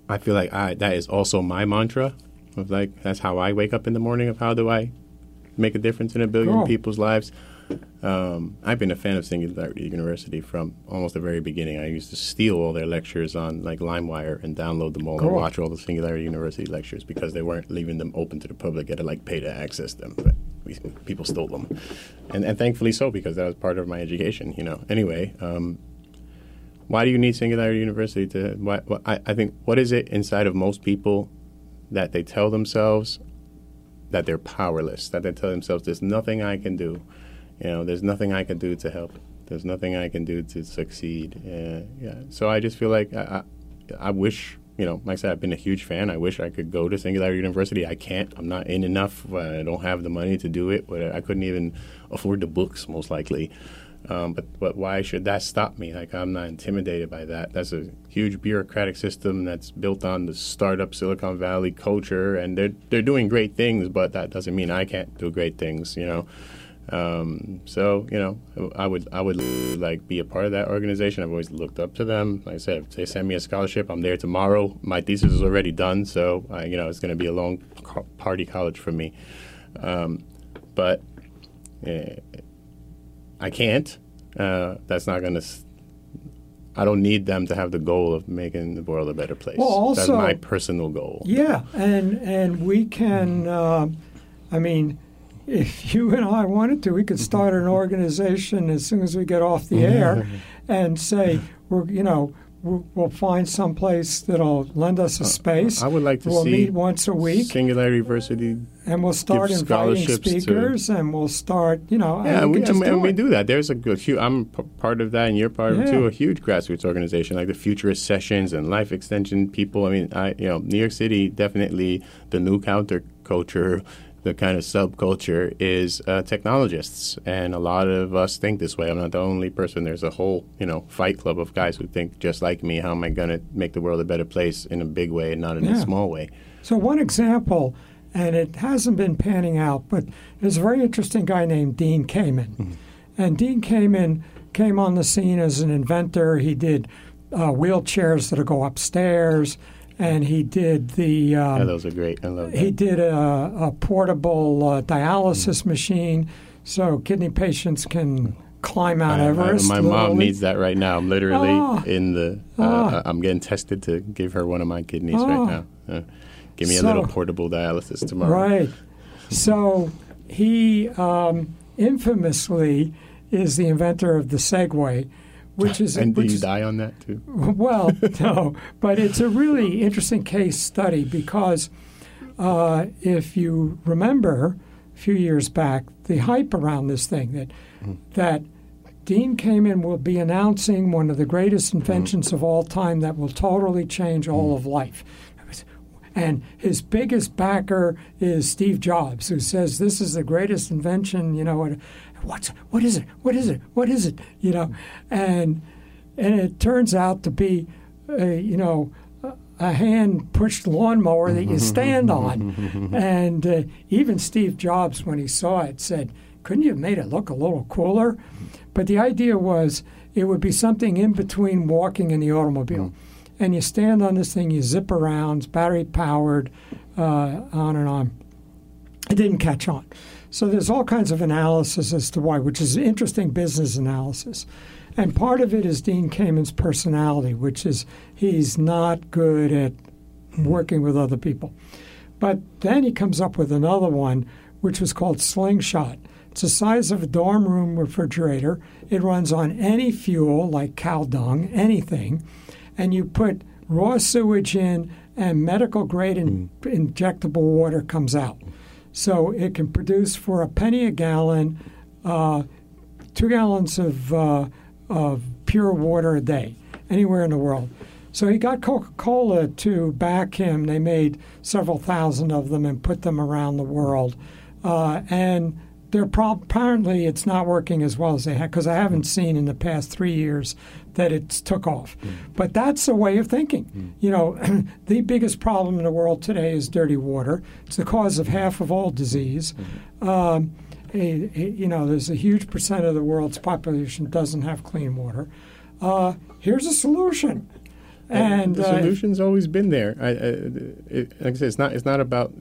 I feel like I that is also my mantra of like that's how I wake up in the morning of how do I make a difference in a billion cool. people's lives. Um, I've been a fan of Singularity University from almost the very beginning. I used to steal all their lectures on like LimeWire and download them all cool. and watch all the Singularity University lectures because they weren't leaving them open to the public. You had to like pay to access them, but we, people stole them, and, and thankfully so because that was part of my education. You know. Anyway, um, why do you need Singularity University to? Why, I, I think what is it inside of most people that they tell themselves that they're powerless, that they tell themselves there's nothing I can do you know, there's nothing I can do to help. There's nothing I can do to succeed. Uh, yeah. So I just feel like I, I, I, wish, you know, like I said, I've been a huge fan. I wish I could go to Singularity University. I can't. I'm not in enough. I don't have the money to do it. But I couldn't even afford the books, most likely. Um, but but why should that stop me? Like I'm not intimidated by that. That's a huge bureaucratic system that's built on the startup Silicon Valley culture, and they're they're doing great things. But that doesn't mean I can't do great things. You know. Um, so you know, I would I would like be a part of that organization. I've always looked up to them. Like I said, if they send me a scholarship, I'm there tomorrow. My thesis is already done, so uh, you know it's going to be a long party college for me. Um, but uh, I can't. Uh, that's not going to. I don't need them to have the goal of making the world a better place. Well, also, that's my personal goal. Yeah, and and we can. Uh, I mean if you and I wanted to, we could start an organization as soon as we get off the air and say, we're, you know, we'll find some place that'll lend us a uh, space. I would like to we'll see meet once a week. Singularity University. And we'll start inviting speakers, to, and we'll start, you know. Yeah, we, and, and we do that. There's a good. I'm part of that, and you're part yeah. of it too. A huge grassroots organization like the Futurist Sessions and Life Extension people. I mean, I you know, New York City definitely the new counterculture the kind of subculture is uh, technologists, and a lot of us think this way. I'm not the only person. There's a whole, you know, fight club of guys who think just like me. How am I going to make the world a better place in a big way and not in yeah. a small way? So one example, and it hasn't been panning out, but there's a very interesting guy named Dean Kamen, mm-hmm. and Dean Kamen came on the scene as an inventor. He did uh, wheelchairs that'll go upstairs and he did the. Um, those are great. I love that. He did a, a portable uh, dialysis mm. machine, so kidney patients can climb Mount Everest. I, my literally. mom needs that right now. I'm literally oh. in the. Uh, oh. I'm getting tested to give her one of my kidneys right now. Uh, give me so, a little portable dialysis tomorrow. Right. So he um, infamously is the inventor of the Segway, which is and do you die on that too? well, no, but it's a really interesting case study because uh, if you remember a few years back, the hype around this thing that mm-hmm. that Dean Kamen will be announcing one of the greatest mm-hmm. inventions of all time that will totally change all mm-hmm. of life. And his biggest backer is Steve Jobs, who says this is the greatest invention. You know, what's what is it? What is it? What is it? You know, and and it turns out to be, you know, a- hand pushed lawnmower that you stand on. and uh, even Steve Jobs, when he saw it, said, "Couldn't you have made it look a little cooler?" But the idea was it would be something in between walking and the automobile. And you stand on this thing, you zip around, battery powered, uh, on and on. It didn't catch on. So there's all kinds of analysis as to why, which is interesting business analysis. And part of it is Dean Kamen's personality, which is he's not good at working with other people. But then he comes up with another one, which was called Slingshot. It's the size of a dorm room refrigerator. It runs on any fuel, like cow dung, anything, and you put raw sewage in, and medical grade hmm. in, injectable water comes out. So it can produce for a penny a gallon, uh, two gallons of, uh, of pure water a day, anywhere in the world. So he got Coca Cola to back him. They made several thousand of them and put them around the world. Uh, and they're prob- apparently it's not working as well as they had because I haven't seen in the past three years that it's took off. But that's a way of thinking. You know, the biggest problem in the world today is dirty water. It's the cause of half of all disease. Um, a- a- you know, there's a huge percent of the world's population doesn't have clean water. Uh, here's a solution. And the uh, solution's always been there. I, I, it, like I said, it's not. It's not about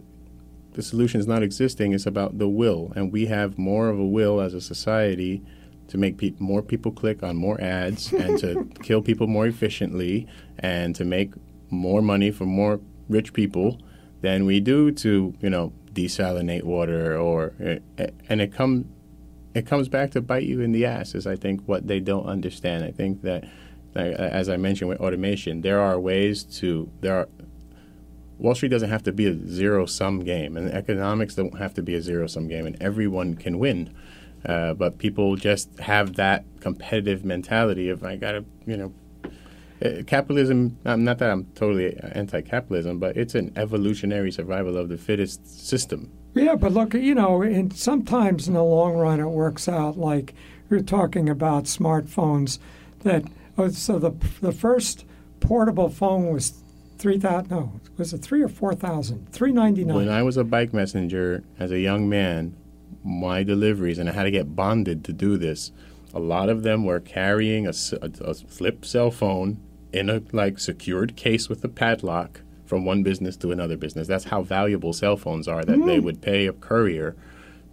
the solution's not existing. It's about the will, and we have more of a will as a society to make peop more people click on more ads and to kill people more efficiently and to make more money for more rich people than we do to you know desalinate water or eh, and it comes it comes back to bite you in the ass is I think what they don't understand. I think that as I mentioned with automation, there are ways to there are Wall Street doesn't have to be a zero sum game, and economics don't have to be a zero sum game, and everyone can win. Uh, but people just have that competitive mentality of I gotta, you know, uh, capitalism. Um, not that I'm totally anti-capitalism, but it's an evolutionary survival of the fittest system. Yeah, but look, you know, and sometimes in the long run it works out. Like you're talking about smartphones, that oh, so the the first portable phone was three thousand. No, was it three or four thousand? Three ninety When. I was a bike messenger as a young man, my deliveries, and I had to get bonded to do this, a lot of them were carrying a flip cell phone in a like secured case with a padlock from one business to another business. That's how valuable cell phones are that they mm. would pay a courier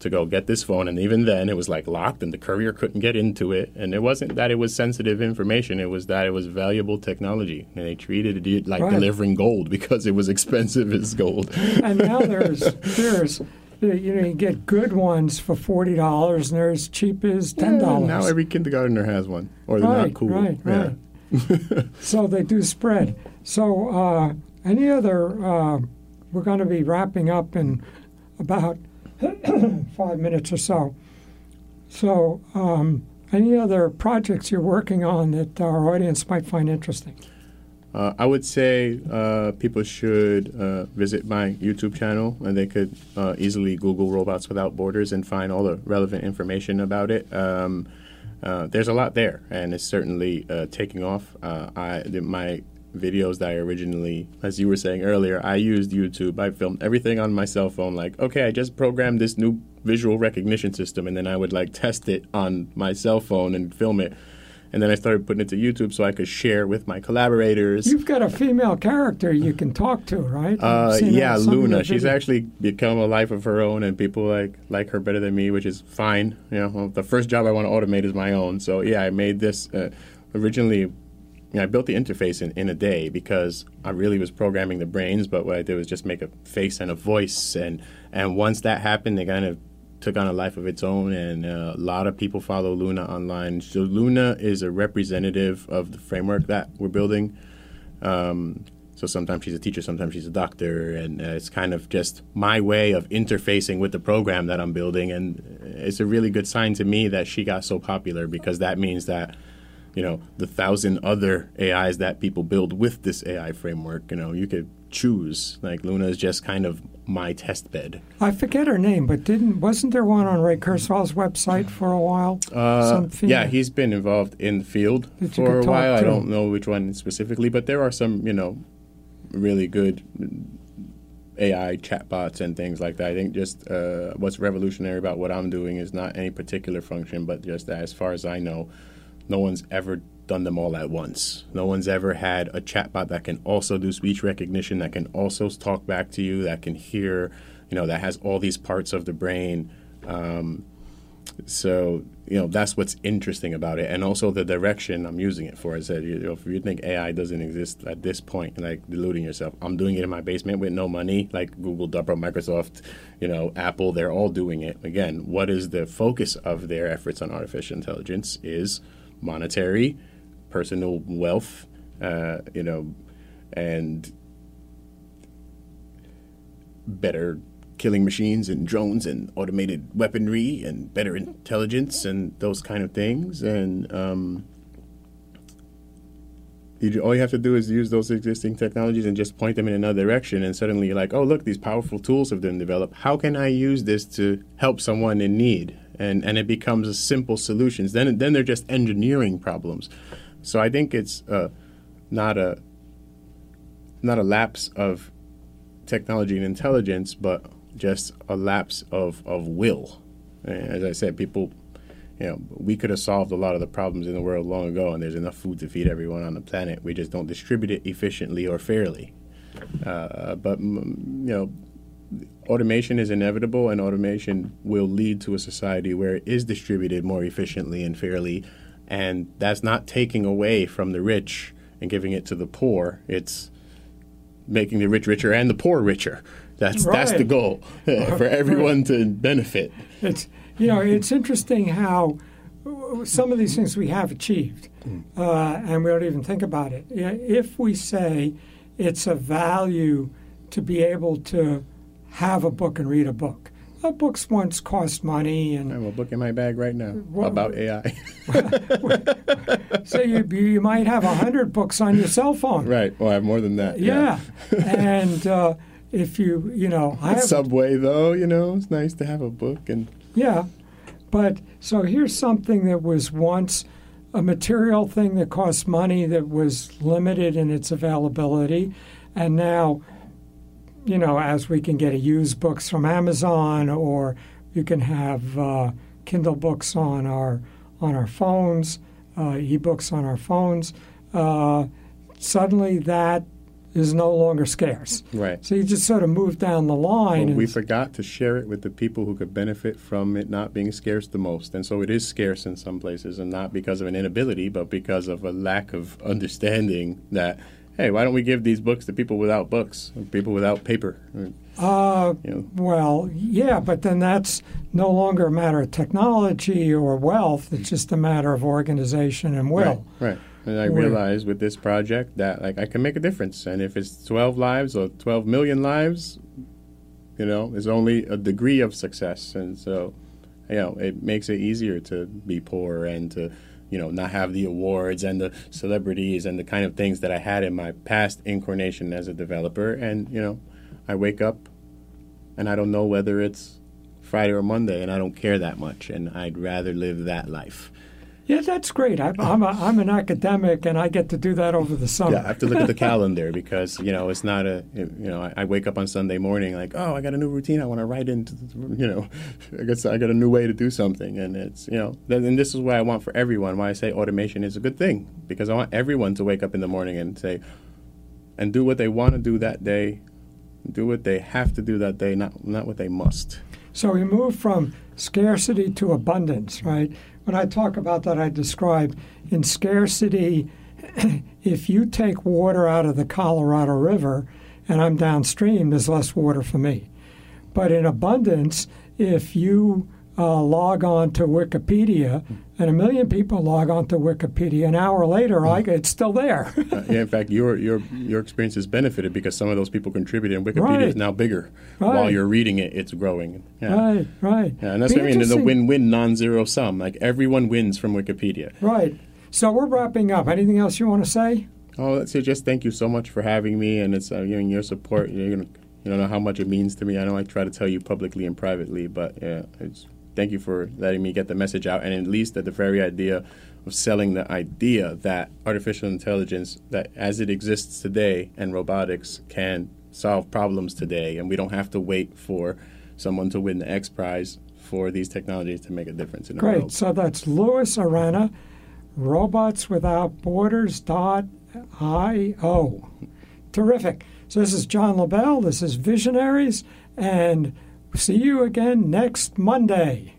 to go get this phone and even then it was like locked and the courier couldn't get into it and it wasn't that it was sensitive information it was that it was valuable technology and they treated it like Right. delivering gold because it was expensive as gold and now there's there's you know you get good ones for forty dollars, and they're as cheap as ten Yeah, dollars. now every kindergartner has one, or they're right, not cool. right, Yeah. right. so they do spread. So uh, any other? Uh, we're going to be wrapping up in about five minutes or so. So um, any other projects you're working on that our audience might find interesting? Uh, I would say uh, people should uh, visit my YouTube channel, and they could uh, easily Google Robots Without Borders and find all the relevant information about it. Um, uh, there's a lot there, and it's certainly uh, taking off. I my videos that I originally, as you were saying earlier, I used YouTube. I filmed everything on my cell phone. Like, okay, I just programmed this new visual recognition system, and then I would like test it on my cell phone and film it. And then I started putting it to YouTube so I could share with my collaborators. You've got a female character you can talk to, right? Uh, yeah, that in some of Luna. She's actually become a life of her own, and people like like her better than me, which is fine. You know, well, the first job I want to automate is my own. So yeah, I made this uh, originally. You know, I built the interface in, in a day because I really was programming the brains, but what I did was just make a face and a voice, and and once that happened, they kind of took on a life of its own, and uh, a lot of people follow Luna online. So Luna is a representative of the framework that we're building. Um, so sometimes she's a teacher, sometimes she's a doctor, and uh, it's kind of just my way of interfacing with the program that I'm building. And it's a really good sign to me that she got so popular because that means that you know the thousand other AIs that people build with this AI framework. You know, you could choose. Like Luna is just kind of my test bed. I forget her name, but didn't wasn't there one on Ray Kurzweil's website for a while? Uh, yeah, he's been involved in the field That for a while. I don't know which one specifically, but there are some, you know, really good AI chatbots and things like that. I think just uh, what's revolutionary about what I'm doing is not any particular function, but just that as far as I know, no one's ever done them all at once. No one's ever had a chatbot that can also do speech recognition, that can also talk back to you, that can hear, you know, that has all these parts of the brain. Um, so you know that's what's interesting about it, and also the direction I'm using it for. I said, you know, if you think AI doesn't exist at this point, like deluding yourself, I'm doing it in my basement with no money, like Google, Opera, Microsoft, you know, Apple. They're all doing it. Again, what is the focus of their efforts on artificial intelligence? Is monetary, personal wealth, uh, you know, and better killing machines and drones and automated weaponry and better intelligence and those kind of things. And um, you, all you have to do is use those existing technologies and just point them in another direction. And suddenly you're like, oh, look, these powerful tools have been developed. How can I use this to help someone in need? And, and it becomes a simple solutions. Then, then they're just engineering problems. So I think it's uh, not a not a lapse of technology and intelligence, but just a lapse of, of will. And as I said, people, you know, we could have solved a lot of the problems in the world long ago, and there's enough food to feed everyone on the planet. We just don't distribute it efficiently or fairly. Uh, but mm, you know, automation is inevitable, and automation will lead to a society where it is distributed more efficiently and fairly. And that's not taking away from the rich and giving it to the poor. It's making the rich richer and the poor richer. That's that's the goal for everyone to benefit. It's you know it's interesting how some of these things we have achieved, uh, and we don't even think about it. If we say it's a value to be able to have a book and read a book, uh, books once cost money, and I have a book in my bag right now What- about AI. so you you might have a hundred books on your cell phone. right. Well, I have more than that. Yeah, and uh, if you you know I have Subway, though, you know, it's nice to have a book and Yeah, but so here's something that was once a material thing that cost money that was limited in its availability, and now, you know, as we can get used books from Amazon or you can have uh, Kindle books on our on our phones, uh, ebooks on our phones. Uh, suddenly, that is no longer scarce. right. So you just sort of move down the line. But we forgot to share it with the people who could benefit from it not being scarce the most. And so it is scarce in some places, and not because of an inability, but because of a lack of understanding that, hey, why don't we give these books to people without books, people without paper? Uh, You know, well, yeah, but then that's no longer a matter of technology or wealth. It's just a matter of organization and will. Right, right. And I realized with this project that like I can make a difference, and if it's 12 lives or 12 million lives, you know, is only a degree of success, and so, you know, it makes it easier to be poor and to, you know, not have the awards and the celebrities and the kind of things that I had in my past incarnation as a developer, and you know, I wake up, and I don't know whether it's Friday or Monday, and I don't care that much, and I'd rather live that life. Yeah, that's great. I'm, I'm, a, I'm an academic, and I get to do that over the summer. Yeah, I have to look at the calendar because you know it's not a you know I, I wake up on Sunday morning like oh I got a new routine I want to write into you know I guess I got a new way to do something and it's you know and this is what I want for everyone why I say automation is a good thing because I want everyone to wake up in the morning and say and do what they want to do that day do what they have to do that day not not what they must So we move from scarcity to abundance, right? When I talk about that, I describe in scarcity, if you take water out of the Colorado River and I'm downstream, there's less water for me. But in abundance, if you uh, log on to Wikipedia, and a million people log on to Wikipedia. An hour later, I, it's still there. Uh, yeah, in fact, your your your experience has benefited because some of those people contributed, and Wikipedia Right. is now bigger. Right. While you're reading it, it's growing. Yeah. right, right. Yeah, and that's Be what I mean. There's a win-win, non-zero sum. Like everyone wins from Wikipedia. Right. So we're wrapping up. Anything else you want to say? Oh, let's just thank you so much for having me, and it's uh, you your support. You're gonna, you don't know how much it means to me. I know I try to tell you publicly and privately, but yeah, it's thank you for letting me get the message out, and at least that the very idea of selling the idea that artificial intelligence, that as it exists today, and robotics can solve problems today, and we don't have to wait for someone to win the X Prize for these technologies to make a difference in the Great. world. So that's Luis Arana, Robots Without Borders dot io. Terrific. So this is John LaBelle. This is Visionaries, and See you again next Monday.